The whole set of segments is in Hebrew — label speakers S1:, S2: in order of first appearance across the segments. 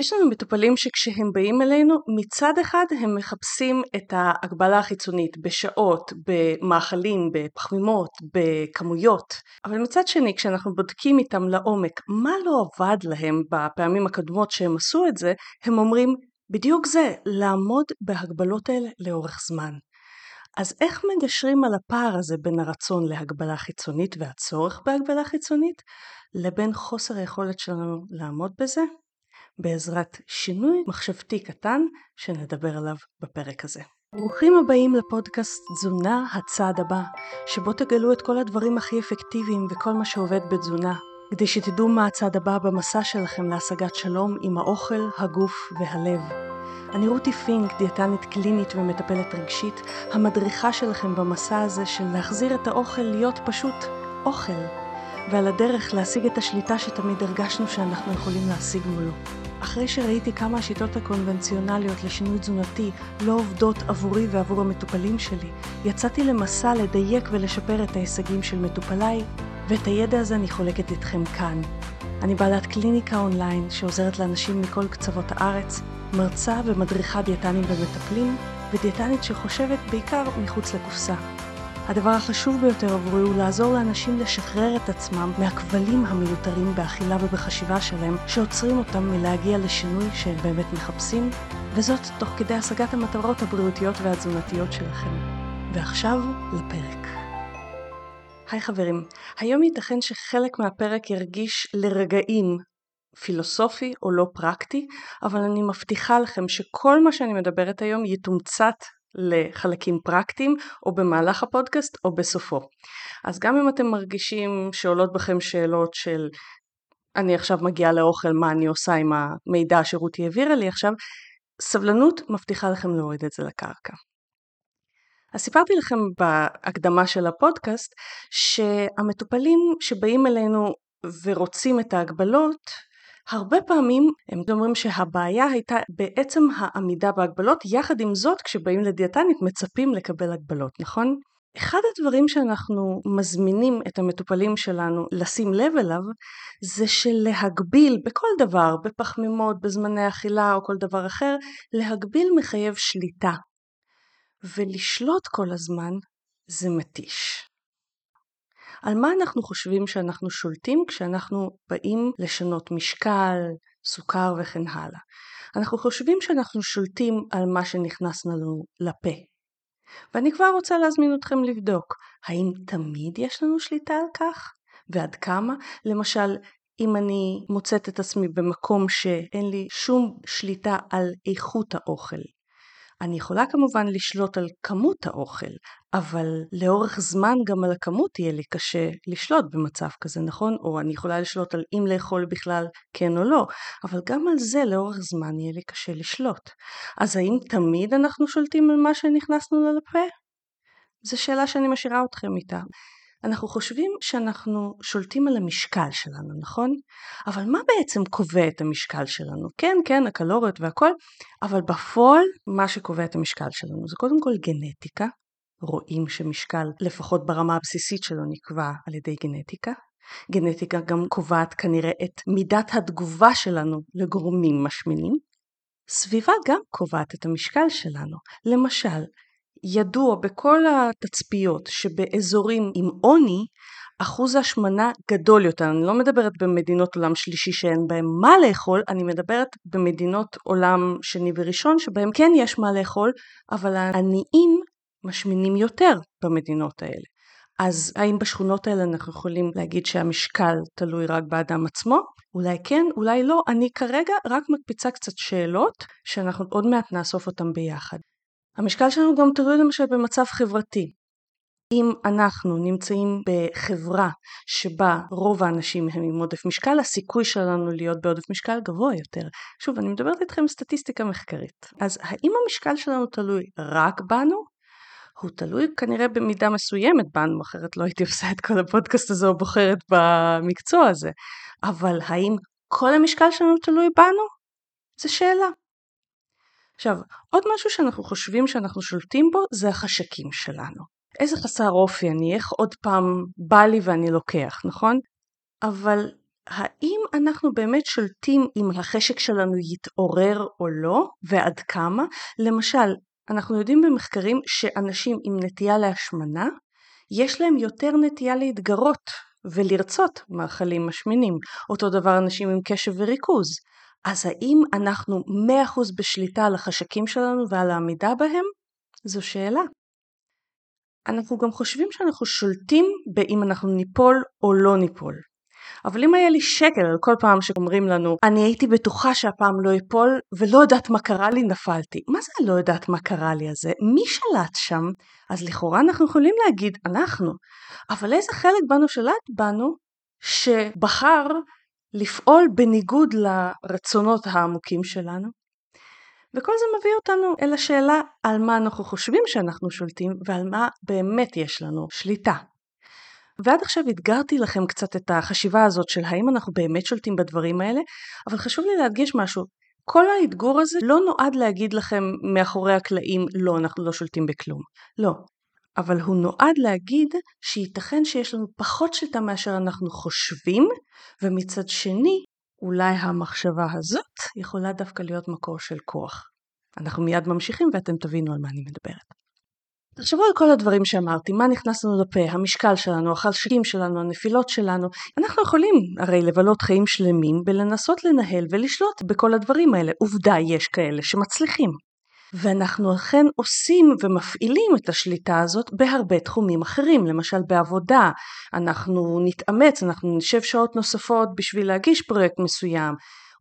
S1: יש לנו מטופלים שכשהם באים אלינו, מצד אחד הם מחפשים את ההגבלה החיצונית בשעות, במאכלים, בפחמימות, בכמויות, אבל מצד שני כשאנחנו בודקים איתם לעומק מה לא עבד להם בפעמים הקודמות שהם עשו את זה, הם אומרים בדיוק זה, לעמוד בהגבלות האלה לאורך זמן. אז איך מגשרים על הפער הזה בין הרצון להגבלה חיצונית והצורך בהגבלה חיצונית לבין חוסר היכולת שלנו לעמוד בזה? בעזרת שינוי מחשבתי קטן שנדבר עליו בפרק הזה. ברוכים הבאים לפודקאסט תזונה הצעד הבא, שבו תגלו את כל הדברים הכי אפקטיביים וכל מה שעובד בתזונה, כדי שתדעו מה הצעד הבא במסע שלכם להשגת שלום עם האוכל, הגוף והלב. אני רותי פינק, דיאטנית קלינית ומטפלת רגשית, המדריכה שלכם במסע הזה של להחזיר את האוכל להיות פשוט אוכל, ועל הדרך להשיג את השליטה שתמיד הרגשנו שאנחנו יכולים להשיג מולו. אחרי שראיתי כמה השיטות הקונבנציונליות לשינוי תזונתי לא עובדות עבורי ועבור המטופלים שלי, יצאתי למסע לדייק ולשפר את ההישגים של מטופליי, ואת הידע הזה אני חולקת איתכם כאן. אני בעלת קליניקה אונליין שעוזרת לאנשים מכל קצוות הארץ, מרצה ומדריכה דיאטנים ומטפלים, ודיאטנית שחושבת בעיקר מחוץ לקופסה. הדבר החשוב ביותר עבורי הוא לעזור לאנשים לשחרר את עצמם מהכבלים המיותרים באכילה ובחשיבה שלהם, שעוצרים אותם מלהגיע לשינוי שהם באמת מחפשים, וזאת תוך כדי השגת המטרות הבריאותיות והתזונתיות שלכם. ועכשיו לפרק. היי חברים, היום ייתכן שחלק מהפרק ירגיש לרגעים פילוסופי או לא פרקטי, אבל אני מבטיחה לכם שכל מה שאני מדברת היום יתומצת לחלקים פרקטיים או במהלך הפודקאסט או בסופו. אז גם אם אתם מרגישים שעולות בכם שאלות של אני עכשיו מגיעה לאוכל מה אני עושה עם המידע שרותי העבירה לי עכשיו, סבלנות מבטיחה לכם להוריד את זה לקרקע. אז סיפרתי לכם בהקדמה של הפודקאסט שהמטופלים שבאים אלינו ורוצים את ההגבלות הרבה פעמים הם אומרים שהבעיה הייתה בעצם העמידה בהגבלות, יחד עם זאת כשבאים לדיאטנית מצפים לקבל הגבלות, נכון? אחד הדברים שאנחנו מזמינים את המטופלים שלנו לשים לב אליו זה שלהגביל בכל דבר, בפחמימות, בזמני אכילה או כל דבר אחר, להגביל מחייב שליטה. ולשלוט כל הזמן זה מתיש. על מה אנחנו חושבים שאנחנו שולטים כשאנחנו באים לשנות משקל, סוכר וכן הלאה. אנחנו חושבים שאנחנו שולטים על מה שנכנס לנו לפה. ואני כבר רוצה להזמין אתכם לבדוק, האם תמיד יש לנו שליטה על כך? ועד כמה? למשל, אם אני מוצאת את עצמי במקום שאין לי שום שליטה על איכות האוכל, אני יכולה כמובן לשלוט על כמות האוכל, אבל לאורך זמן גם על הכמות יהיה לי קשה לשלוט במצב כזה, נכון? או אני יכולה לשלוט על אם לאכול בכלל כן או לא, אבל גם על זה לאורך זמן יהיה לי קשה לשלוט. אז האם תמיד אנחנו שולטים על מה שנכנסנו לפה? זו שאלה שאני משאירה אתכם איתה. אנחנו חושבים שאנחנו שולטים על המשקל שלנו, נכון? אבל מה בעצם קובע את המשקל שלנו? כן, כן, הקלוריות והכל, אבל בפועל מה שקובע את המשקל שלנו זה קודם כל גנטיקה. רואים שמשקל, לפחות ברמה הבסיסית שלו, נקבע על ידי גנטיקה. גנטיקה גם קובעת כנראה את מידת התגובה שלנו לגורמים משמינים. סביבה גם קובעת את המשקל שלנו. למשל, ידוע בכל התצפיות שבאזורים עם עוני אחוז ההשמנה גדול יותר. אני לא מדברת במדינות עולם שלישי שאין בהם מה לאכול, אני מדברת במדינות עולם שני וראשון שבהם כן יש מה לאכול, אבל העניים משמינים יותר במדינות האלה. אז האם בשכונות האלה אנחנו יכולים להגיד שהמשקל תלוי רק באדם עצמו? אולי כן, אולי לא. אני כרגע רק מקפיצה קצת שאלות שאנחנו עוד מעט נאסוף אותן ביחד. המשקל שלנו גם תלוי למשל במצב חברתי. אם אנחנו נמצאים בחברה שבה רוב האנשים הם עם עודף משקל, הסיכוי שלנו להיות בעודף משקל גבוה יותר. שוב, אני מדברת איתכם סטטיסטיקה מחקרית. אז האם המשקל שלנו תלוי רק בנו? הוא תלוי כנראה במידה מסוימת בנו, אחרת לא הייתי עושה את כל הפודקאסט הזה או בוחרת במקצוע הזה. אבל האם כל המשקל שלנו תלוי בנו? זו שאלה. עכשיו, עוד משהו שאנחנו חושבים שאנחנו שולטים בו זה החשקים שלנו. איזה חסר אופי אני, איך עוד פעם בא לי ואני לוקח, נכון? אבל האם אנחנו באמת שולטים אם החשק שלנו יתעורר או לא, ועד כמה? למשל, אנחנו יודעים במחקרים שאנשים עם נטייה להשמנה, יש להם יותר נטייה להתגרות ולרצות מאכלים משמינים. אותו דבר אנשים עם קשב וריכוז. אז האם אנחנו 100% בשליטה על החשקים שלנו ועל העמידה בהם? זו שאלה. אנחנו גם חושבים שאנחנו שולטים באם אנחנו ניפול או לא ניפול. אבל אם היה לי שקל על כל פעם שאומרים לנו אני הייתי בטוחה שהפעם לא אפול ולא יודעת מה קרה לי נפלתי. מה זה לא יודעת מה קרה לי הזה? מי שלט שם? אז לכאורה אנחנו יכולים להגיד אנחנו. אבל איזה חלק בנו שלט בנו שבחר לפעול בניגוד לרצונות העמוקים שלנו? וכל זה מביא אותנו אל השאלה על מה אנחנו חושבים שאנחנו שולטים ועל מה באמת יש לנו שליטה. ועד עכשיו אתגרתי לכם קצת את החשיבה הזאת של האם אנחנו באמת שולטים בדברים האלה, אבל חשוב לי להדגיש משהו. כל האתגור הזה לא נועד להגיד לכם מאחורי הקלעים לא, אנחנו לא שולטים בכלום. לא. אבל הוא נועד להגיד שייתכן שיש לנו פחות שליטה מאשר אנחנו חושבים, ומצד שני, אולי המחשבה הזאת יכולה דווקא להיות מקור של כוח. אנחנו מיד ממשיכים ואתם תבינו על מה אני מדברת. תחשבו על כל הדברים שאמרתי, מה נכנס לנו לפה, המשקל שלנו, החלשים שלנו, הנפילות שלנו. אנחנו יכולים הרי לבלות חיים שלמים בלנסות לנהל ולשלוט בכל הדברים האלה. עובדה, יש כאלה שמצליחים. ואנחנו אכן עושים ומפעילים את השליטה הזאת בהרבה תחומים אחרים, למשל בעבודה, אנחנו נתאמץ, אנחנו נשב שעות נוספות בשביל להגיש פרויקט מסוים,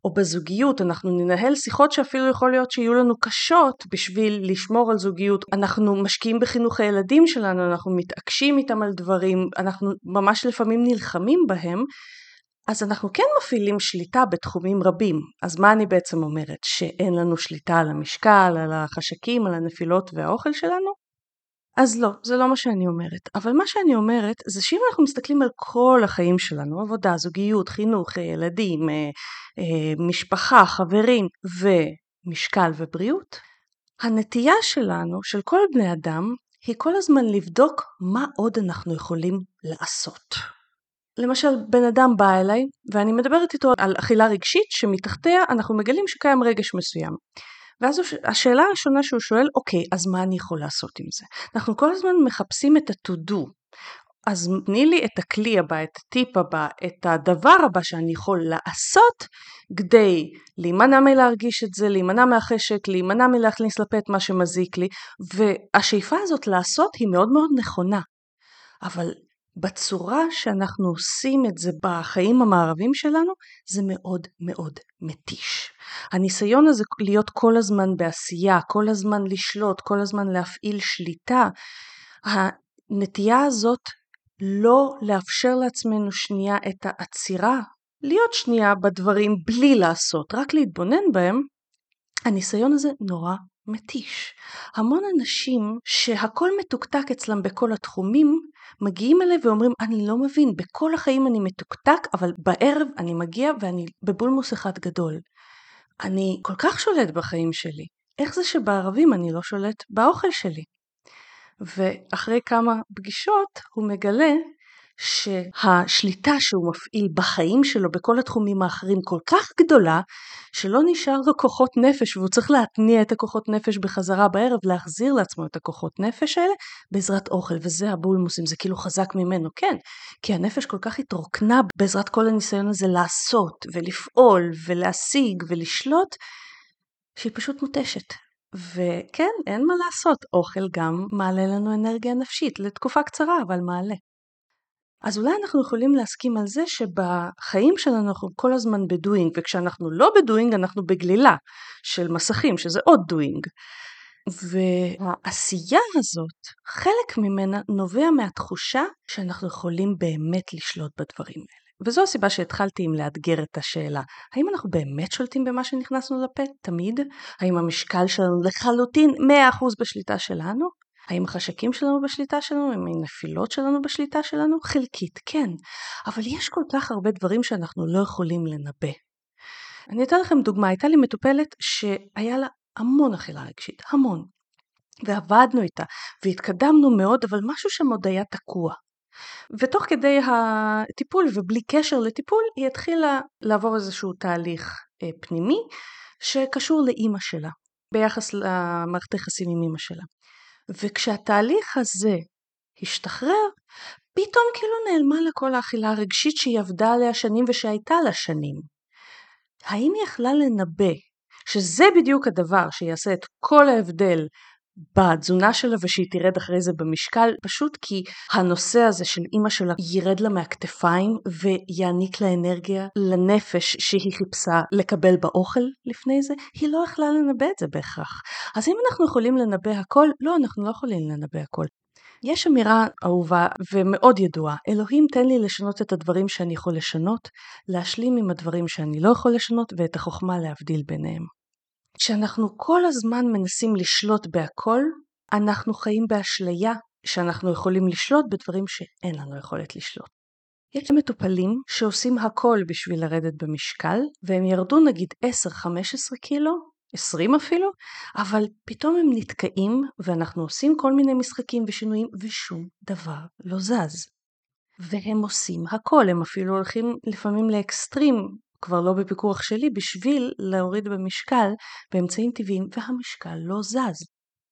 S1: או בזוגיות אנחנו ננהל שיחות שאפילו יכול להיות שיהיו לנו קשות בשביל לשמור על זוגיות. אנחנו משקיעים בחינוך הילדים שלנו אנחנו מתעקשים איתם על דברים אנחנו ממש לפעמים נלחמים בהם אז אנחנו כן מפעילים שליטה בתחומים רבים אז מה אני בעצם אומרת שאין לנו שליטה על המשקל על החשקים על הנפילות והאוכל שלנו אז לא, זה לא מה שאני אומרת. אבל מה שאני אומרת זה שאם אנחנו מסתכלים על כל החיים שלנו, עבודה, זוגיות, חינוך, ילדים, אה, אה, משפחה, חברים ומשקל ובריאות, הנטייה שלנו, של כל בני אדם, היא כל הזמן לבדוק מה עוד אנחנו יכולים לעשות. למשל, בן אדם בא אליי ואני מדברת איתו על אכילה רגשית שמתחתיה אנחנו מגלים שקיים רגש מסוים. ואז השאלה הראשונה שהוא שואל, אוקיי, אז מה אני יכול לעשות עם זה? אנחנו כל הזמן מחפשים את ה-to-do. אז תני לי את הכלי הבא, את הטיפ הבא, את הדבר הבא שאני יכול לעשות כדי להימנע מלהרגיש את זה, להימנע מהחשק, להימנע מלהכניס לפה את מה שמזיק לי, והשאיפה הזאת לעשות היא מאוד מאוד נכונה. אבל בצורה שאנחנו עושים את זה בחיים המערבים שלנו, זה מאוד מאוד מתיש. הניסיון הזה להיות כל הזמן בעשייה, כל הזמן לשלוט, כל הזמן להפעיל שליטה, הנטייה הזאת לא לאפשר לעצמנו שנייה את העצירה, להיות שנייה בדברים בלי לעשות, רק להתבונן בהם, הניסיון הזה נורא מתיש. המון אנשים שהכל מתוקתק אצלם בכל התחומים, מגיעים אליי ואומרים, אני לא מבין, בכל החיים אני מתוקתק, אבל בערב אני מגיע ואני בבולמוס אחד גדול. אני כל כך שולט בחיים שלי, איך זה שבערבים אני לא שולט באוכל שלי? ואחרי כמה פגישות הוא מגלה שהשליטה שהוא מפעיל בחיים שלו בכל התחומים האחרים כל כך גדולה שלא נשאר לו כוחות נפש והוא צריך להתניע את הכוחות נפש בחזרה בערב להחזיר לעצמו את הכוחות נפש האלה בעזרת אוכל. וזה הבולמוסים זה כאילו חזק ממנו כן. כי הנפש כל כך התרוקנה בעזרת כל הניסיון הזה לעשות ולפעול ולהשיג ולשלוט שהיא פשוט מותשת. וכן אין מה לעשות אוכל גם מעלה לנו אנרגיה נפשית לתקופה קצרה אבל מעלה אז אולי אנחנו יכולים להסכים על זה שבחיים שלנו אנחנו כל הזמן בדואינג, וכשאנחנו לא בדואינג אנחנו בגלילה של מסכים, שזה עוד דואינג. והעשייה הזאת, חלק ממנה נובע מהתחושה שאנחנו יכולים באמת לשלוט בדברים האלה. וזו הסיבה שהתחלתי עם לאתגר את השאלה, האם אנחנו באמת שולטים במה שנכנסנו לפה? תמיד? האם המשקל שלנו לחלוטין 100% בשליטה שלנו? האם החשקים שלנו בשליטה שלנו? האם הנפילות שלנו בשליטה שלנו? חלקית, כן. אבל יש כל כך הרבה דברים שאנחנו לא יכולים לנבא. אני אתן לכם דוגמה, הייתה לי מטופלת שהיה לה המון אכילה רגשית, המון. ועבדנו איתה, והתקדמנו מאוד, אבל משהו שם עוד היה תקוע. ותוך כדי הטיפול ובלי קשר לטיפול היא התחילה לעבור איזשהו תהליך אה, פנימי שקשור לאימא שלה ביחס למערכת היחסים עם אימא שלה. וכשהתהליך הזה השתחרר, פתאום כאילו נעלמה לה כל האכילה הרגשית שהיא עבדה עליה שנים ושהייתה לה שנים. האם היא יכלה לנבא שזה בדיוק הדבר שיעשה את כל ההבדל בתזונה שלה ושהיא תרד אחרי זה במשקל, פשוט כי הנושא הזה של אימא שלה ירד לה מהכתפיים ויעניק לה אנרגיה לנפש שהיא חיפשה לקבל באוכל לפני זה, היא לא יכלה לנבא את זה בהכרח. אז אם אנחנו יכולים לנבא הכל, לא, אנחנו לא יכולים לנבא הכל. יש אמירה אהובה ומאוד ידועה, אלוהים תן לי לשנות את הדברים שאני יכול לשנות, להשלים עם הדברים שאני לא יכול לשנות ואת החוכמה להבדיל ביניהם. כשאנחנו כל הזמן מנסים לשלוט בהכל, אנחנו חיים באשליה שאנחנו יכולים לשלוט בדברים שאין לנו יכולת לשלוט. יש מטופלים שעושים הכל בשביל לרדת במשקל, והם ירדו נגיד 10-15 קילו, 20 אפילו, אבל פתאום הם נתקעים ואנחנו עושים כל מיני משחקים ושינויים ושום דבר לא זז. והם עושים הכל, הם אפילו הולכים לפעמים לאקסטרים כבר לא בפיקוח שלי, בשביל להוריד במשקל באמצעים טבעיים, והמשקל לא זז.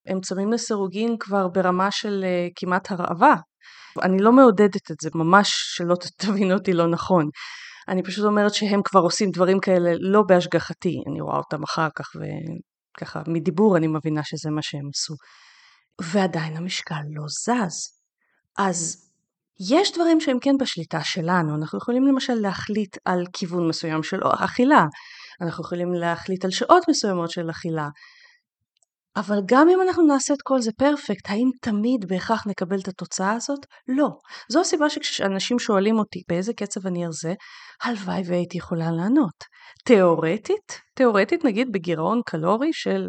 S1: הם צמים לסירוגין כבר ברמה של uh, כמעט הרעבה. אני לא מעודדת את זה, ממש שלא תבין אותי לא נכון. אני פשוט אומרת שהם כבר עושים דברים כאלה לא בהשגחתי, אני רואה אותם אחר כך, וככה מדיבור אני מבינה שזה מה שהם עשו. ועדיין המשקל לא זז. אז יש דברים שהם כן בשליטה שלנו, אנחנו יכולים למשל להחליט על כיוון מסוים של אכילה, אנחנו יכולים להחליט על שעות מסוימות של אכילה, אבל גם אם אנחנו נעשה את כל זה פרפקט, האם תמיד בהכרח נקבל את התוצאה הזאת? לא. זו הסיבה שכשאנשים שואלים אותי באיזה קצב אני ארזה, הלוואי והייתי יכולה לענות. תאורטית, תאורטית נגיד בגירעון קלורי של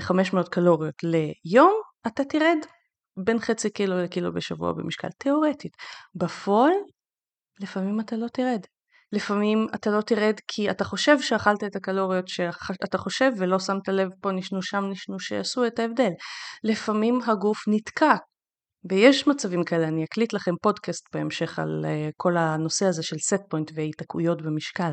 S1: 500 אה, קלוריות ליום, אתה תרד בין חצי קילו לקילו בשבוע במשקל, תאורטית. בפועל, לפעמים אתה לא תרד. לפעמים אתה לא תרד כי אתה חושב שאכלת את הקלוריות שאתה חושב ולא שמת לב פה נשנוש שם נשנוש שעשו את ההבדל. לפעמים הגוף נתקע. ויש מצבים כאלה, אני אקליט לכם פודקאסט בהמשך על אה, כל הנושא הזה של set point והתעקויות במשקל.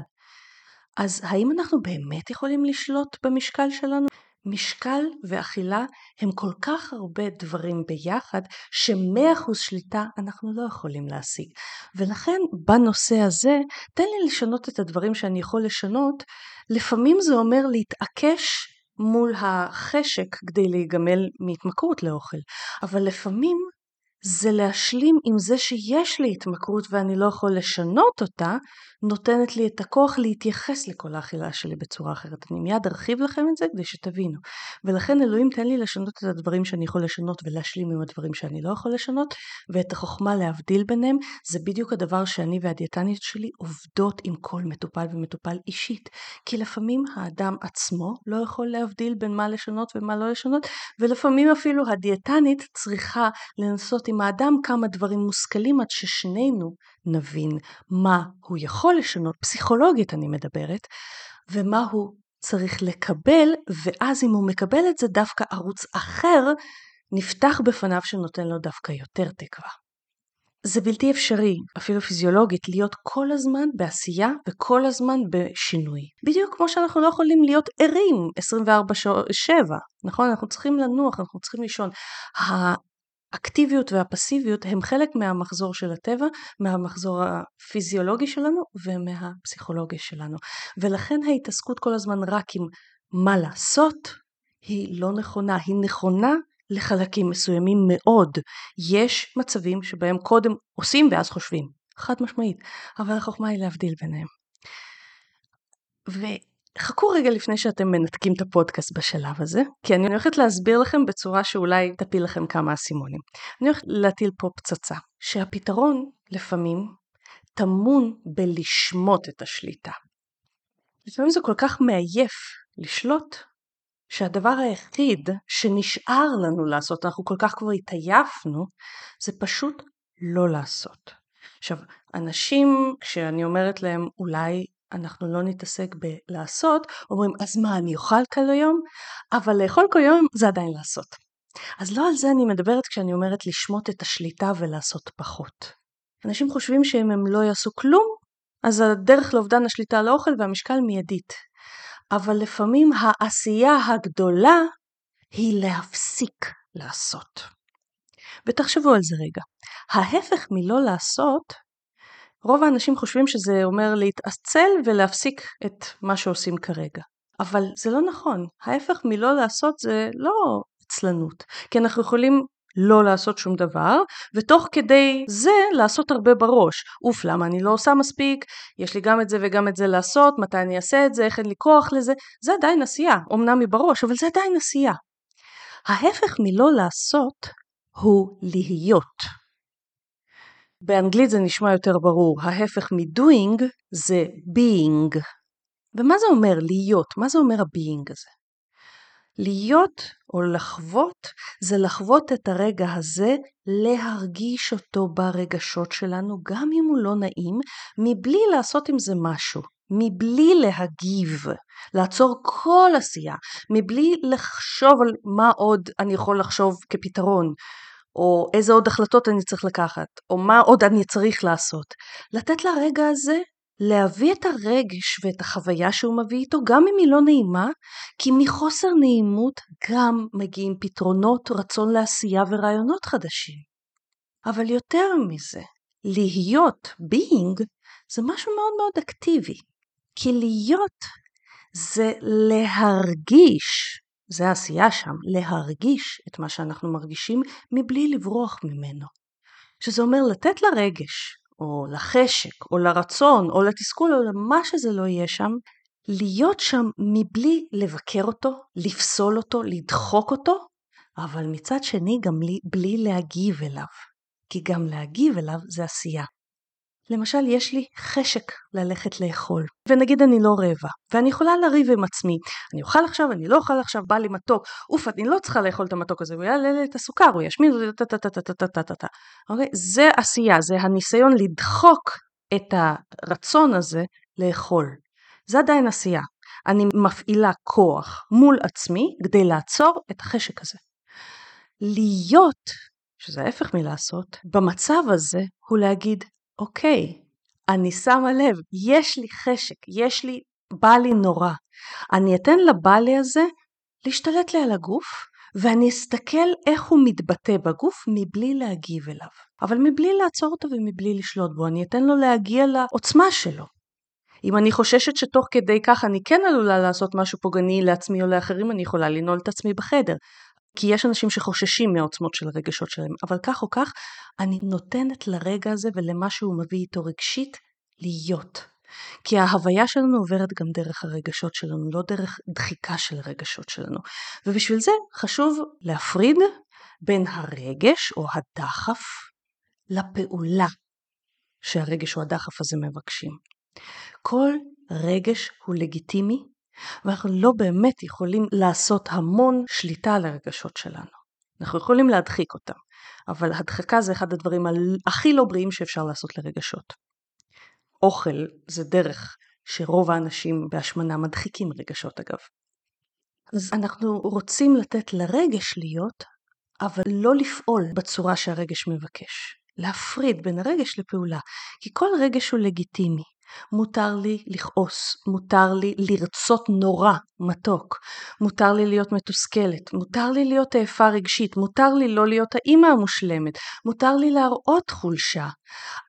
S1: אז האם אנחנו באמת יכולים לשלוט במשקל שלנו? משקל ואכילה הם כל כך הרבה דברים ביחד שמאה אחוז שליטה אנחנו לא יכולים להשיג. ולכן בנושא הזה תן לי לשנות את הדברים שאני יכול לשנות. לפעמים זה אומר להתעקש מול החשק כדי להיגמל מהתמכרות לאוכל. אבל לפעמים זה להשלים עם זה שיש לי התמכרות ואני לא יכול לשנות אותה, נותנת לי את הכוח להתייחס לכל האכילה שלי בצורה אחרת. אני מיד ארחיב לכם את זה כדי שתבינו. ולכן אלוהים תן לי לשנות את הדברים שאני יכול לשנות ולהשלים עם הדברים שאני לא יכול לשנות, ואת החוכמה להבדיל ביניהם, זה בדיוק הדבר שאני והדיאטנית שלי עובדות עם כל מטופל ומטופל אישית. כי לפעמים האדם עצמו לא יכול להבדיל בין מה לשנות ומה לא לשנות, ולפעמים אפילו הדיאטנית צריכה לנסות האדם כמה דברים מושכלים עד ששנינו נבין מה הוא יכול לשנות, פסיכולוגית אני מדברת, ומה הוא צריך לקבל, ואז אם הוא מקבל את זה דווקא ערוץ אחר נפתח בפניו שנותן לו דווקא יותר תקווה. זה בלתי אפשרי, אפילו פיזיולוגית, להיות כל הזמן בעשייה וכל הזמן בשינוי. בדיוק כמו שאנחנו לא יכולים להיות ערים 24/7, נכון? אנחנו צריכים לנוח, אנחנו צריכים לישון. האקטיביות והפסיביות הם חלק מהמחזור של הטבע, מהמחזור הפיזיולוגי שלנו ומהפסיכולוגיה שלנו. ולכן ההתעסקות כל הזמן רק עם מה לעשות היא לא נכונה, היא נכונה לחלקים מסוימים מאוד. יש מצבים שבהם קודם עושים ואז חושבים, חד משמעית, אבל החוכמה היא להבדיל ביניהם. חכו רגע לפני שאתם מנתקים את הפודקאסט בשלב הזה, כי אני הולכת להסביר לכם בצורה שאולי תפיל לכם כמה אסימונים. אני הולכת להטיל פה פצצה, שהפתרון לפעמים טמון בלשמוט את השליטה. לפעמים זה כל כך מעייף לשלוט, שהדבר היחיד שנשאר לנו לעשות, אנחנו כל כך כבר התעייפנו, זה פשוט לא לעשות. עכשיו, אנשים, כשאני אומרת להם אולי אנחנו לא נתעסק בלעשות, אומרים אז מה אני אוכל כל היום? אבל לאכול כל יום זה עדיין לעשות. אז לא על זה אני מדברת כשאני אומרת לשמוט את השליטה ולעשות פחות. אנשים חושבים שאם הם לא יעשו כלום, אז הדרך לאובדן השליטה על האוכל והמשקל מיידית. אבל לפעמים העשייה הגדולה היא להפסיק לעשות. ותחשבו על זה רגע. ההפך מלא לעשות, רוב האנשים חושבים שזה אומר להתעצל ולהפסיק את מה שעושים כרגע. אבל זה לא נכון. ההפך מלא לעשות זה לא עצלנות. כי אנחנו יכולים לא לעשות שום דבר, ותוך כדי זה לעשות הרבה בראש. אוף, למה אני לא עושה מספיק? יש לי גם את זה וגם את זה לעשות, מתי אני אעשה את זה, איך אין לי כוח לזה? זה עדיין עשייה, אמנם מבראש, אבל זה עדיין עשייה. ההפך מלא לעשות הוא להיות. באנגלית זה נשמע יותר ברור, ההפך מ-doing זה being. ומה זה אומר להיות? מה זה אומר ה-being הזה? להיות או לחוות זה לחוות את הרגע הזה, להרגיש אותו ברגשות שלנו, גם אם הוא לא נעים, מבלי לעשות עם זה משהו, מבלי להגיב, לעצור כל עשייה, מבלי לחשוב על מה עוד אני יכול לחשוב כפתרון, או איזה עוד החלטות אני צריך לקחת, או מה עוד אני צריך לעשות. לתת לרגע הזה להביא את הרגש ואת החוויה שהוא מביא איתו, גם אם היא לא נעימה, כי מחוסר נעימות גם מגיעים פתרונות, רצון לעשייה ורעיונות חדשים. אבל יותר מזה, להיות, being, זה משהו מאוד מאוד אקטיבי. כי להיות זה להרגיש, זה העשייה שם, להרגיש את מה שאנחנו מרגישים מבלי לברוח ממנו. שזה אומר לתת לרגש או לחשק, או לרצון, או לתסכול, או למה שזה לא יהיה שם, להיות שם מבלי לבקר אותו, לפסול אותו, לדחוק אותו, אבל מצד שני גם בלי, להגיב אליו. כי גם להגיב אליו זה עשייה. למשל, יש לי חשק ללכת לאכול, ונגיד אני לא רעבה, ואני יכולה לריב עם עצמי, אני אוכל עכשיו, אני לא אוכל עכשיו, בא לי מתוק, אוף, אני לא צריכה לאכול את המתוק הזה, הוא יעלה לי את הסוכר, הוא ישמין, טה-טה-טה-טה-טה-טה. אוקיי? זה עשייה, זה הניסיון לדחוק את הרצון הזה לאכול. זה עדיין עשייה. אני מפעילה כוח מול עצמי כדי לעצור את החשק הזה. להיות, שזה ההפך מלעשות, במצב הזה הוא להגיד, אוקיי, אני שמה לב, יש לי חשק, יש לי, בא לי נורא. אני אתן לבא לי הזה להשתלט לי על הגוף, ואני אסתכל איך הוא מתבטא בגוף מבלי להגיב אליו. אבל מבלי לעצור אותו ומבלי לשלוט בו, אני אתן לו להגיע לעוצמה שלו. אם אני חוששת שתוך כדי כך אני כן עלולה לעשות משהו פוגעני לעצמי או לאחרים, אני יכולה לנעול את עצמי בחדר. כי יש אנשים שחוששים מהעוצמות של הרגשות שלהם, אבל כך או כך, אני נותנת לרגע הזה ולמה שהוא מביא איתו רגשית להיות. כי ההוויה שלנו עוברת גם דרך הרגשות שלנו, לא דרך דחיקה של הרגשות שלנו. ובשביל זה חשוב להפריד בין הרגש או הדחף לפעולה שהרגש או הדחף הזה מבקשים. כל רגש הוא לגיטימי ואנחנו לא באמת יכולים לעשות המון שליטה על הרגשות שלנו. אנחנו יכולים להדחיק אותם, אבל הדחקה זה אחד הדברים הכי לא בריאים שאפשר לעשות לרגשות. אוכל זה דרך שרוב האנשים בהשמנה מדחיקים רגשות אגב. אז אנחנו רוצים לתת לרגש להיות, אבל לא לפעול בצורה שהרגש מבקש. להפריד בין הרגש לפעולה, כי כל רגש הוא לגיטימי. מותר לי לכעוס, מותר לי לרצות נורא מתוק, מותר לי להיות מתוסכלת, מותר לי להיות עייפה רגשית, מותר לי לא להיות האימא המושלמת, מותר לי להראות חולשה,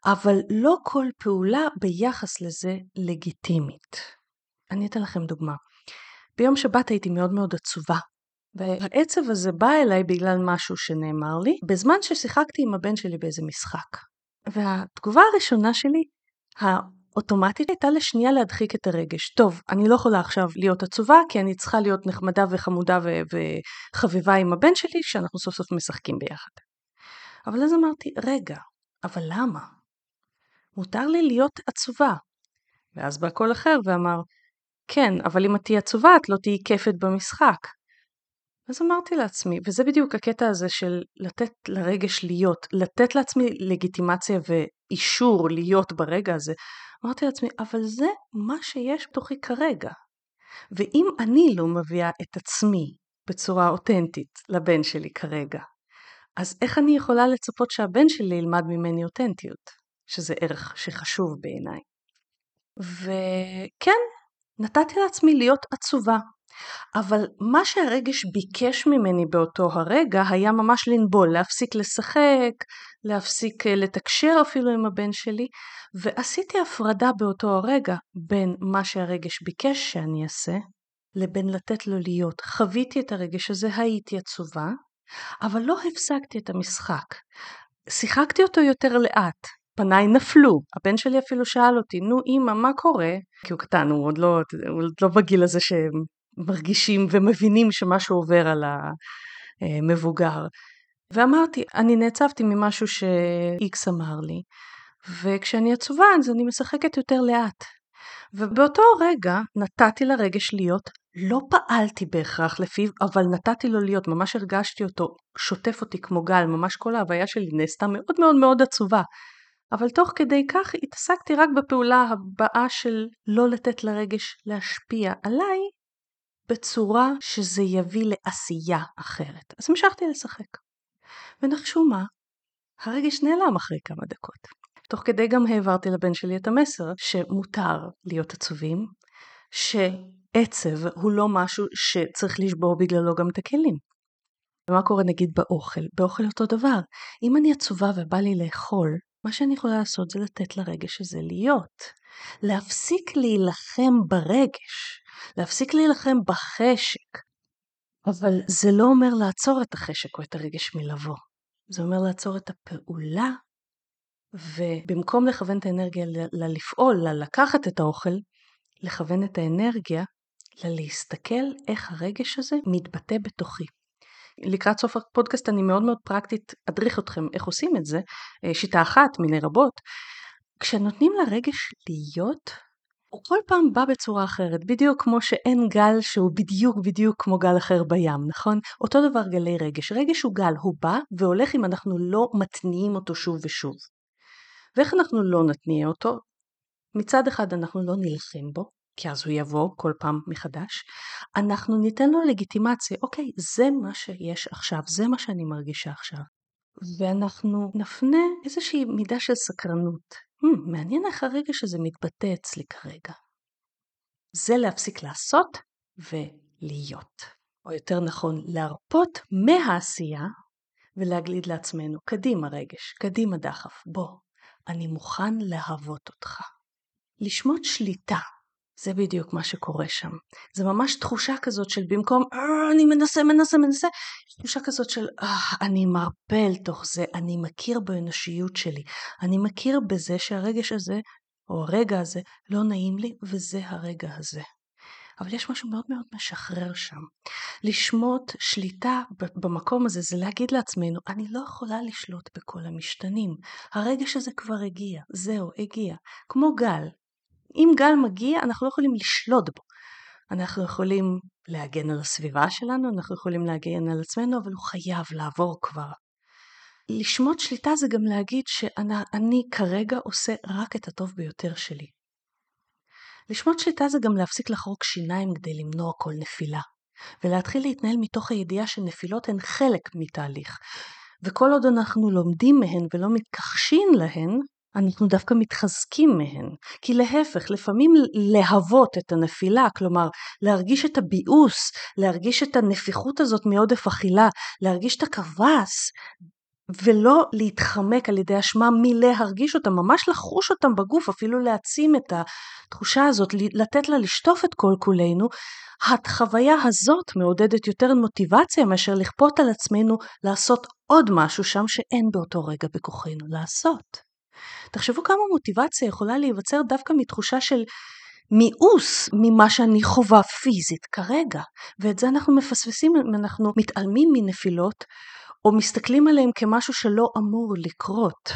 S1: אבל לא כל פעולה ביחס לזה לגיטימית. אני אתן לכם דוגמה. ביום שבת הייתי מאוד מאוד עצובה, והעצב הזה בא אליי בגלל משהו שנאמר לי, בזמן ששיחקתי עם הבן שלי באיזה משחק. והתגובה הראשונה שלי, אוטומטית הייתה לשנייה להדחיק את הרגש. טוב, אני לא יכולה עכשיו להיות עצובה, כי אני צריכה להיות נחמדה וחמודה ו- וחביבה עם הבן שלי, כשאנחנו סוף סוף משחקים ביחד. אבל אז אמרתי, רגע, אבל למה? מותר לי להיות עצובה. ואז בא קול אחר ואמר, כן, אבל אם את תהיי עצובה, את לא תהיי כיפת במשחק. אז אמרתי לעצמי, וזה בדיוק הקטע הזה של לתת לרגש להיות, לתת לעצמי לגיטימציה ואישור להיות ברגע הזה, אמרתי לעצמי, אבל זה מה שיש בתוכי כרגע. ואם אני לא מביאה את עצמי בצורה אותנטית לבן שלי כרגע. אז איך אני יכולה לצפות שהבן שלי ילמד ממני אותנטיות, שזה ערך שחשוב בעיניי. וכן, נתתי לעצמי להיות עצובה, אבל מה שהרגש ביקש ממני באותו הרגע היה ממש לנבול, להפסיק לשחק, להפסיק אה, לתקשר אפילו עם הבן שלי, ועשיתי הפרדה באותו הרגע בין מה שהרגש ביקש שאני אעשה, לבין לתת לו להיות. חוויתי את הרגש הזה, הייתי עצובה, אבל לא הפסקתי את המשחק. שיחקתי אותו יותר לאט, פניי נפלו. הבן שלי אפילו שאל אותי, נו אמא, מה קורה? כי הוא קטן, הוא עוד לא, הוא עוד לא בגיל הזה מרגישים ומבינים שמשהו עובר על המבוגר. ואמרתי, אני נעצבתי ממשהו שאיקס אמר לי, וכשאני עצובה אז אני משחקת יותר לאט. ובאותו רגע נתתי לרגש להיות, לא פעלתי בהכרח לפיו, אבל נתתי לו להיות, ממש הרגשתי אותו שוטף אותי כמו גל, ממש כל ההוויה שלי נעשתה מאוד מאוד מאוד עצובה. אבל תוך כדי כך התעסקתי רק בפעולה הבאה של לא לתת לרגש להשפיע עליי בצורה שזה יביא לעשייה אחרת. אז המשכתי לשחק. ונחשו מה? הרגש נעלם אחרי כמה דקות. תוך כדי גם העברתי לבן שלי את המסר שמותר להיות עצובים, שעצב הוא לא משהו שצריך לשבור בגללו גם את הכלים. ומה קורה נגיד באוכל? באוכל אותו דבר. אם אני עצובה ובא לי לאכול, מה שאני יכולה לעשות זה לתת לרגש הזה להיות. להפסיק להילחם ברגש, להפסיק להילחם בחשק. אבל זה לא אומר לעצור את החשק או את הרגש מלבוא. זה אומר לעצור את הפעולה, ובמקום לכוון את האנרגיה ללפעול, ללקחת את האוכל, לכוון את האנרגיה ללהסתכל איך הרגש הזה מתבטא בתוכי. לקראת סוף הפודקאסט אני מאוד מאוד פרקטית אדריך אתכם איך עושים את זה, אה, שיטה אחת מיני רבות. כשנותנים לרגש להיות, הוא כל פעם בא בצורה אחרת, בדיוק כמו שאין גל שהוא בדיוק בדיוק כמו גל אחר בים, נכון? אותו דבר גלי רגש. רגש הוא גל, הוא בא והולך אם אנחנו לא מתניעים אותו שוב ושוב. ואיך אנחנו לא נתניע אותו? מצד אחד אנחנו לא נלחם בו, כי אז הוא יבוא כל פעם מחדש, אנחנו ניתן לו לגיטימציה, אוקיי, זה מה שיש עכשיו, זה מה שאני מרגישה עכשיו. ואנחנו נפנה איזושהי מידה של סקרנות. Hmm, מעניין איך הרגש הזה מתבטא אצלי כרגע. זה להפסיק לעשות ולהיות. או יותר נכון, להרפות מהעשייה ולהגליד לעצמנו, קדימה רגש, קדימה דחף, בוא, אני מוכן להוות אותך. לשמוט שליטה זה בדיוק מה שקורה שם. זה ממש תחושה כזאת של במקום אה, אני מנסה, מנסה, מנסה, תחושה כזאת של אה, אני מרפה אל תוך זה, אני מכיר באנושיות שלי, אני מכיר בזה שהרגש הזה, או הרגע הזה, לא נעים לי, וזה הרגע הזה. אבל יש משהו מאוד מאוד משחרר שם. לשמוט שליטה במקום הזה זה להגיד לעצמנו, אני לא יכולה לשלוט בכל המשתנים. הרגש הזה כבר הגיע, זהו, הגיע. כמו גל, אם גל מגיע, אנחנו לא יכולים לשלוט בו. אנחנו יכולים להגן על הסביבה שלנו, אנחנו יכולים להגן על עצמנו, אבל הוא חייב לעבור כבר. לשמוט שליטה זה גם להגיד שאני כרגע עושה רק את הטוב ביותר שלי. לשמוט שליטה זה גם להפסיק לחרוק שיניים כדי למנוע כל נפילה, ולהתחיל להתנהל מתוך הידיעה שנפילות הן חלק מתהליך. וכל עוד אנחנו לומדים מהן ולא מתכחשים להן, אנחנו דווקא מתחזקים מהן. כי להפך, לפעמים להוות את הנפילה, כלומר להרגיש את הביאוס, להרגיש את הנפיחות הזאת מעודף אכילה, להרגיש את הכבש, ולא להתחמק על ידי אשמה מלהרגיש אותם, ממש לחוש אותם בגוף, אפילו להעצים את התחושה הזאת, לתת לה לשטוף את כל כולנו, החוויה הזאת מעודדת יותר מוטיבציה מאשר לכפות על עצמנו לעשות עוד משהו שם שאין באותו רגע בכוחנו לעשות. תחשבו כמה מוטיבציה יכולה להיווצר דווקא מתחושה של מיאוס ממה שאני חווה פיזית כרגע, ואת זה אנחנו מפספסים אם אנחנו מתעלמים מנפילות, או מסתכלים עליהם כמשהו שלא אמור לקרות.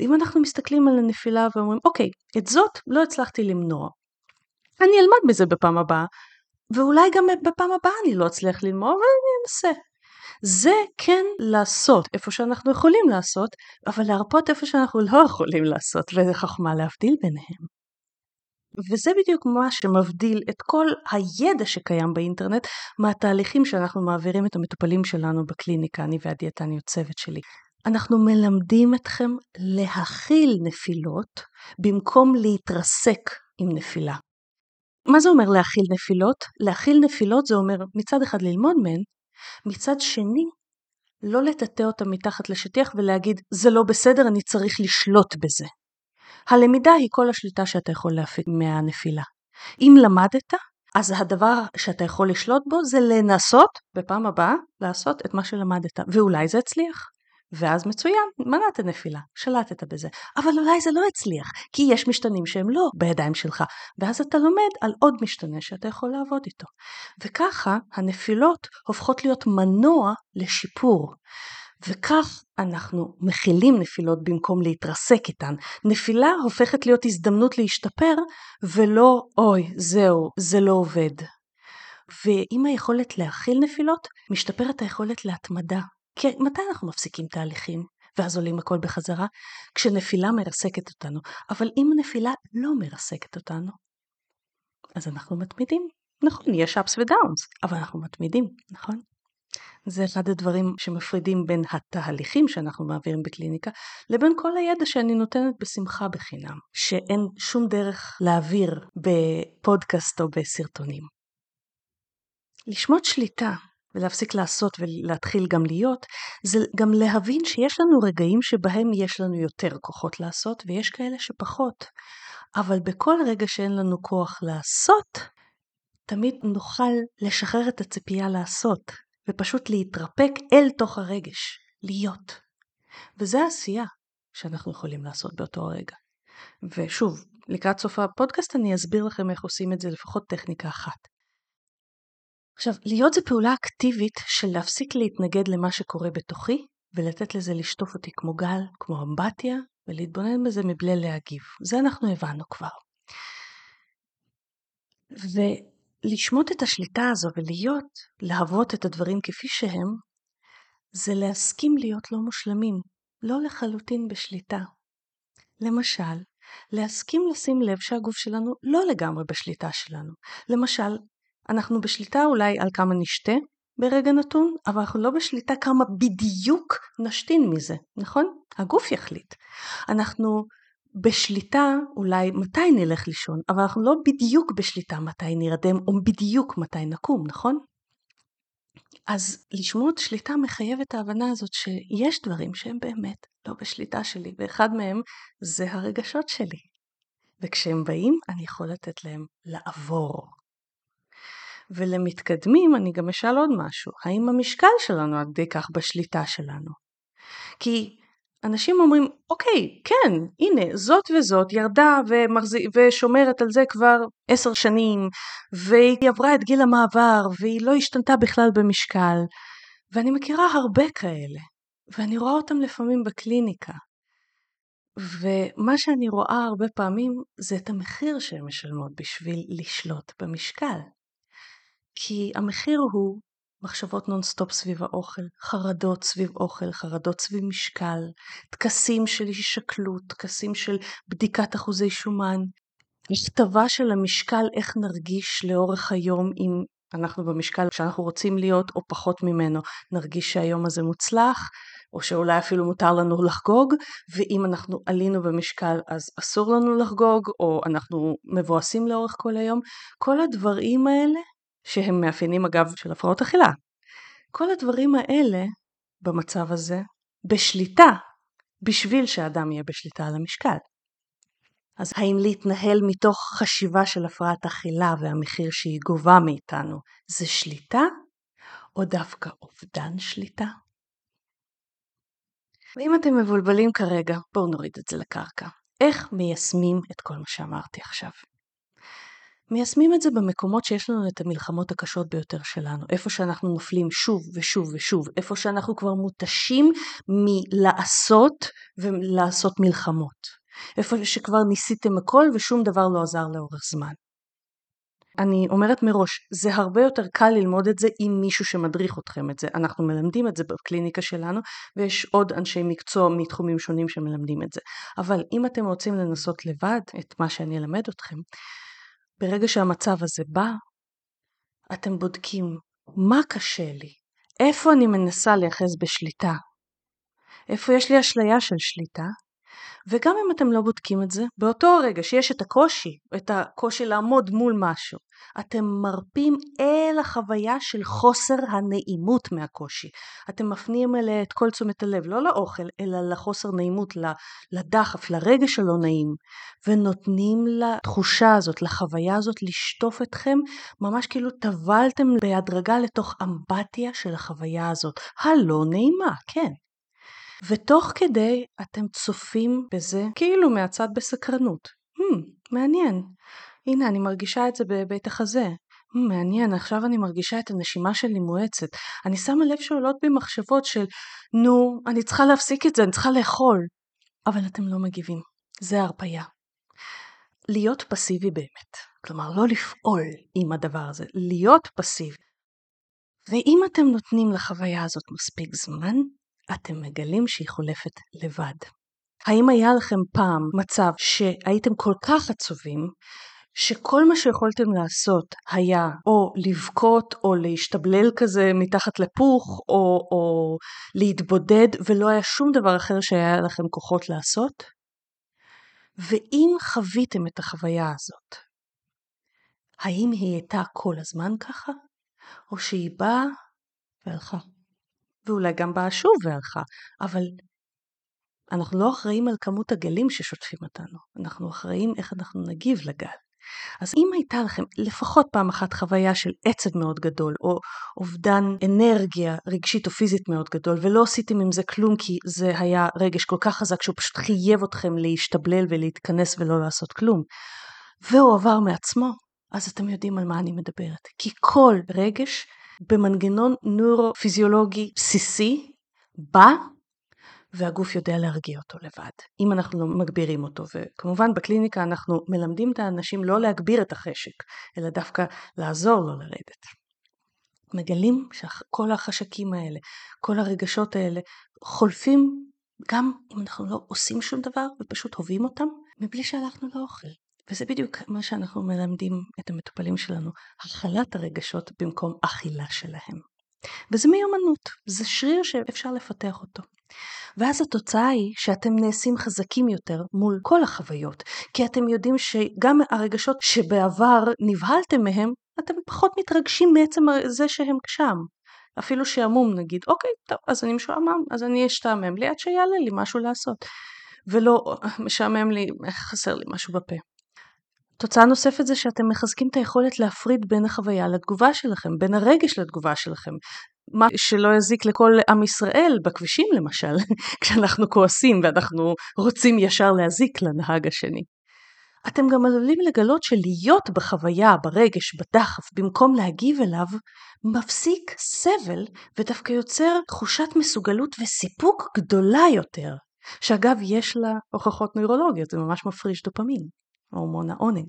S1: אם אנחנו מסתכלים על הנפילה ואומרים, אוקיי, את זאת לא הצלחתי למנוע. אני אלמד מזה בפעם הבאה, ואולי גם בפעם הבאה אני לא אצליח ללמוד, אבל אני אנסה. זה כן לעשות איפה שאנחנו יכולים לעשות, אבל להרפות איפה שאנחנו לא יכולים לעשות, וזה חוכמה להבדיל ביניהם. וזה בדיוק מה שמבדיל את כל הידע שקיים באינטרנט מהתהליכים שאנחנו מעבירים את המטופלים שלנו בקליניקה, אני והדיאטניות צוות שלי. אנחנו מלמדים אתכם להכיל נפילות במקום להתרסק עם נפילה. מה זה אומר להכיל נפילות? להכיל נפילות זה אומר מצד אחד ללמוד מהן, מצד שני לא לטאטא אותם מתחת לשטיח ולהגיד זה לא בסדר, אני צריך לשלוט בזה. הלמידה היא כל השליטה שאתה יכול להפיק מהנפילה. אם למדת, אז הדבר שאתה יכול לשלוט בו זה לנסות בפעם הבאה לעשות את מה שלמדת, ואולי זה הצליח. ואז מצוין, מנעת נפילה, שלטת בזה. אבל אולי זה לא הצליח, כי יש משתנים שהם לא בידיים שלך, ואז אתה לומד על עוד משתנה שאתה יכול לעבוד איתו. וככה הנפילות הופכות להיות מנוע לשיפור. וכך אנחנו מכילים נפילות במקום להתרסק איתן. נפילה הופכת להיות הזדמנות להשתפר, ולא אוי, זהו, זה לא עובד. ועם היכולת להכיל נפילות, משתפרת היכולת להתמדה, כי מתי אנחנו מפסיקים תהליכים ואז עולים הכל בחזרה? כשנפילה מרסקת אותנו. אבל אם נפילה לא מרסקת אותנו, אז אנחנו מתמידים. נכון, יש ups ודאונס, אבל אנחנו מתמידים, נכון? זה אחד הדברים שמפרידים בין התהליכים שאנחנו מעבירים בקליניקה לבין כל הידע שאני נותנת בשמחה בחינם, שאין שום דרך להעביר בפודקאסט או בסרטונים. לשמוט שליטה ולהפסיק לעשות ולהתחיל גם להיות, זה גם להבין שיש לנו רגעים שבהם יש לנו יותר כוחות לעשות ויש כאלה שפחות. אבל בכל רגע שאין לנו כוח לעשות, תמיד נוכל לשחרר את הציפייה לעשות, ופשוט להתרפק אל תוך הרגש, להיות. וזה העשייה שאנחנו יכולים לעשות באותו הרגע. ושוב, לקראת סוף הפודקאסט אני אסביר לכם איך עושים את זה לפחות טכניקה אחת. עכשיו, להיות זה פעולה אקטיבית של להפסיק להתנגד למה שקורה בתוכי, ולתת לזה לשטוף אותי כמו גל, כמו אמבטיה, ולהתבונן בזה מבלי להגיב. זה אנחנו הבנו כבר. ולשמוט את השליטה הזו ולהיות, להוות את הדברים כפי שהם, זה להסכים להיות לא מושלמים, לא לחלוטין בשליטה. למשל, להסכים לשים לב שהגוף שלנו לא לגמרי בשליטה שלנו. למשל, אנחנו בשליטה אולי על כמה נשתה ברגע נתון, אבל אנחנו לא בשליטה כמה בדיוק נשתין מזה, נכון? הגוף יחליט. אנחנו בשליטה אולי מתי נלך לישון, אבל אנחנו לא בדיוק בשליטה מתי נרדם או בדיוק מתי נקום, נכון? אז לשמוע את שליטה מחייב את ההבנה הזאת שיש דברים שהם באמת לא בשליטה שלי, ואחד מהם זה הרגשות שלי. וכשהם באים, אני יכול לתת להם לעבור. ולמתקדמים אני גם אשאל עוד משהו, האם המשקל שלנו עד כדי כך בשליטה שלנו? כי אנשים אומרים, אוקיי, כן, הנה, זאת וזאת ירדה ומחז... ושומרת על זה כבר עשר שנים, והיא עברה את גיל המעבר, והיא לא השתנתה בכלל במשקל. ואני מכירה הרבה כאלה, ואני רואה אותם לפעמים בקליניקה. ומה שאני רואה הרבה פעמים זה את המחיר שהן משלמות בשביל לשלוט במשקל. כי המחיר הוא מחשבות נונסטופ סביב האוכל, חרדות סביב אוכל, חרדות סביב משקל, טקסים של הישקלות, טקסים של בדיקת אחוזי שומן, הכתבה של המשקל איך נרגיש לאורך היום אם אנחנו במשקל שאנחנו רוצים להיות או פחות ממנו, נרגיש שהיום הזה מוצלח, או שאולי אפילו מותר לנו לחגוג, ואם אנחנו עלינו במשקל אז אסור לנו לחגוג, או אנחנו מבואסים לאורך כל היום. כל הדברים האלה שהם מאפיינים אגב של הפרעות אכילה. כל הדברים האלה במצב הזה בשליטה בשביל שאדם יהיה בשליטה על המשקל. אז האם להתנהל מתוך חשיבה של הפרעת אכילה והמחיר שהיא גובה מאיתנו זה שליטה או דווקא אובדן שליטה? ואם אתם מבולבלים כרגע, בואו נוריד את זה לקרקע. איך מיישמים את כל מה שאמרתי עכשיו? מיישמים את זה במקומות שיש לנו את המלחמות הקשות ביותר שלנו, איפה שאנחנו נופלים שוב ושוב ושוב, איפה שאנחנו כבר מותשים מלעשות ולעשות מלחמות, איפה שכבר ניסיתם הכל ושום דבר לא עזר לאורך זמן. אני אומרת מראש, זה הרבה יותר קל ללמוד את זה עם מישהו שמדריך אתכם את זה. אנחנו מלמדים את זה בקליניקה שלנו, ויש עוד אנשי מקצוע מתחומים שונים שמלמדים את זה. אבל אם אתם רוצים לנסות לבד את מה שאני אלמד אתכם, ברגע שהמצב הזה בא, אתם בודקים מה קשה לי, איפה אני מנסה להיאחז בשליטה, איפה יש לי אשליה של שליטה, וגם אם אתם לא בודקים את זה, באותו הרגע שיש את הקושי, את הקושי לעמוד מול משהו, אתם מרפים אל החוויה של חוסר הנעימות מהקושי. אתם מפנים אליה את כל תשומת הלב, לא לאוכל, אלא לחוסר נעימות, לדחף, לרגע שלא נעים, ונותנים לתחושה הזאת, לחוויה הזאת, לשטוף אתכם, ממש כאילו טבלתם בהדרגה לתוך אמבטיה של החוויה הזאת, הלא נעימה, כן. ותוך כדי אתם צופים בזה כאילו מהצד בסקרנות. Hmm, מעניין. הנה, אני מרגישה את זה בבית החזה. Hmm, מעניין, עכשיו אני מרגישה את הנשימה שלי מואצת. אני שמה לב שעולות בי מחשבות של, נו, אני צריכה להפסיק את זה, אני צריכה לאכול. אבל אתם לא מגיבים. זה הרפייה. להיות פסיבי באמת. כלומר, לא לפעול עם הדבר הזה, להיות פסיבי. ואם אתם נותנים לחוויה הזאת מספיק זמן, אתם מגלים שהיא חולפת לבד. האם היה לכם פעם מצב שהייתם כל כך עצובים, שכל מה שיכולתם לעשות היה או לבכות או להשתבלל כזה מתחת לפוך או, או להתבודד ולא היה שום דבר אחר שהיה לכם כוחות לעשות? ואם חוויתם את החוויה הזאת, האם היא הייתה כל הזמן ככה? או שהיא באה והלכה? ואולי גם באה שוב והלכה, אבל אנחנו לא אחראים על כמות הגלים ששוטפים אותנו, אנחנו אחראים איך אנחנו נגיב לגל. אז אם הייתה לכם לפחות פעם אחת חוויה של עצב מאוד גדול, או אובדן אנרגיה רגשית או פיזית מאוד גדול, ולא עשיתם עם זה כלום כי זה היה רגש כל כך חזק שהוא פשוט חייב אתכם להשתבלל ולהתכנס ולא לעשות כלום, והוא עבר מעצמו, אז אתם יודעים על מה אני מדברת. כי כל רגש במנגנון נוירו-פיזיולוגי בסיסי, בא והגוף יודע להרגיע אותו לבד, אם אנחנו לא מגבירים אותו. וכמובן בקליניקה אנחנו מלמדים את האנשים לא להגביר את החשק, אלא דווקא לעזור לו לרדת. מגלים שכל החשקים האלה, כל הרגשות האלה, חולפים גם אם אנחנו לא עושים שום דבר ופשוט הווים אותם, מבלי שהלכנו לאוכל. וזה בדיוק מה שאנחנו מלמדים את המטופלים שלנו, הכלת הרגשות במקום אכילה שלהם. וזה מיומנות, זה שריר שאפשר לפתח אותו. ואז התוצאה היא שאתם נעשים חזקים יותר מול כל החוויות, כי אתם יודעים שגם הרגשות שבעבר נבהלתם מהם, אתם פחות מתרגשים מעצם זה שהם שם. אפילו שעמום נגיד, אוקיי, טוב, אז אני משועמם, אז אני אשתעמם לי עד שיעלה לי משהו לעשות. ולא משעמם לי, חסר לי משהו בפה. תוצאה נוספת זה שאתם מחזקים את היכולת להפריד בין החוויה לתגובה שלכם, בין הרגש לתגובה שלכם. מה שלא יזיק לכל עם ישראל בכבישים למשל, כשאנחנו כועסים ואנחנו רוצים ישר להזיק לנהג השני. אתם גם עלולים לגלות שלהיות בחוויה, ברגש, בדחף, במקום להגיב אליו, מפסיק סבל ודווקא יוצר תחושת מסוגלות וסיפוק גדולה יותר, שאגב יש לה הוכחות נוירולוגיות, זה ממש מפריש דופמין. הורמון העונג.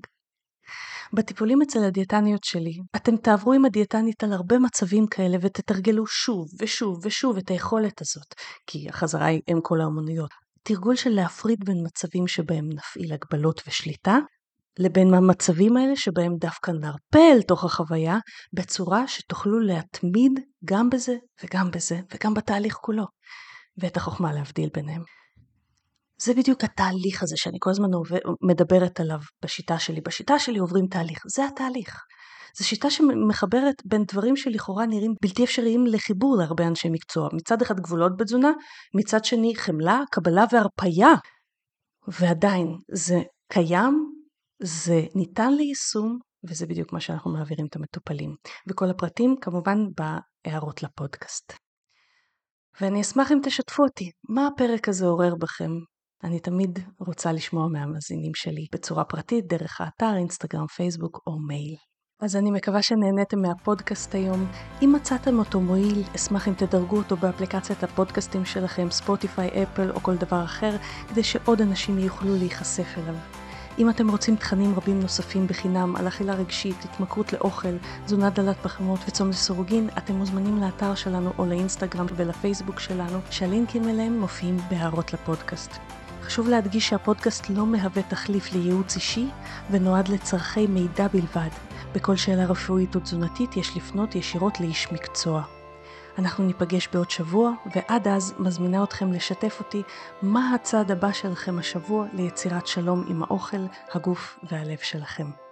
S1: בטיפולים אצל הדיאטניות שלי, אתם תעברו עם הדיאטנית על הרבה מצבים כאלה ותתרגלו שוב ושוב ושוב את היכולת הזאת, כי החזרה היא אם כל ההמוניות. תרגול של להפריד בין מצבים שבהם נפעיל הגבלות ושליטה, לבין המצבים האלה שבהם דווקא נרפה אל תוך החוויה, בצורה שתוכלו להתמיד גם בזה וגם בזה וגם בתהליך כולו, ואת החוכמה להבדיל ביניהם. זה בדיוק התהליך הזה שאני כל הזמן מדברת עליו בשיטה שלי. בשיטה שלי עוברים תהליך, זה התהליך. זו שיטה שמחברת בין דברים שלכאורה נראים בלתי אפשריים לחיבור להרבה אנשי מקצוע. מצד אחד גבולות בתזונה, מצד שני חמלה, קבלה והרפייה. ועדיין זה קיים, זה ניתן ליישום, וזה בדיוק מה שאנחנו מעבירים את המטופלים. וכל הפרטים כמובן בהערות לפודקאסט. ואני אשמח אם תשתפו אותי, מה הפרק הזה עורר בכם? אני תמיד רוצה לשמוע מהמאזינים שלי בצורה פרטית, דרך האתר, אינסטגרם, פייסבוק או מייל. אז אני מקווה שנהניתם מהפודקאסט היום. אם מצאתם אותו מועיל, אשמח אם תדרגו אותו באפליקציית הפודקאסטים שלכם, ספוטיפיי, אפל או כל דבר אחר, כדי שעוד אנשים יוכלו להיחשף אליו. אם אתם רוצים תכנים רבים נוספים בחינם על אכילה רגשית, התמכרות לאוכל, תזונה דלת פחמות וצום לסורוגין, אתם מוזמנים לאתר שלנו או לאינסטגרם ולפייסבוק שלנו, שהלינקים אליהם מופיעים בהערות לפודקאסט. חשוב להדגיש שהפודקאסט לא מהווה תחליף לייעוץ אישי ונועד לצורכי מידע בלבד. בכל שאלה רפואית או תזונתית יש לפנות ישירות לאיש מקצוע. אנחנו ניפגש בעוד שבוע, ועד אז מזמינה אתכם לשתף אותי מה הצעד הבא שלכם השבוע ליצירת שלום עם האוכל, הגוף והלב שלכם.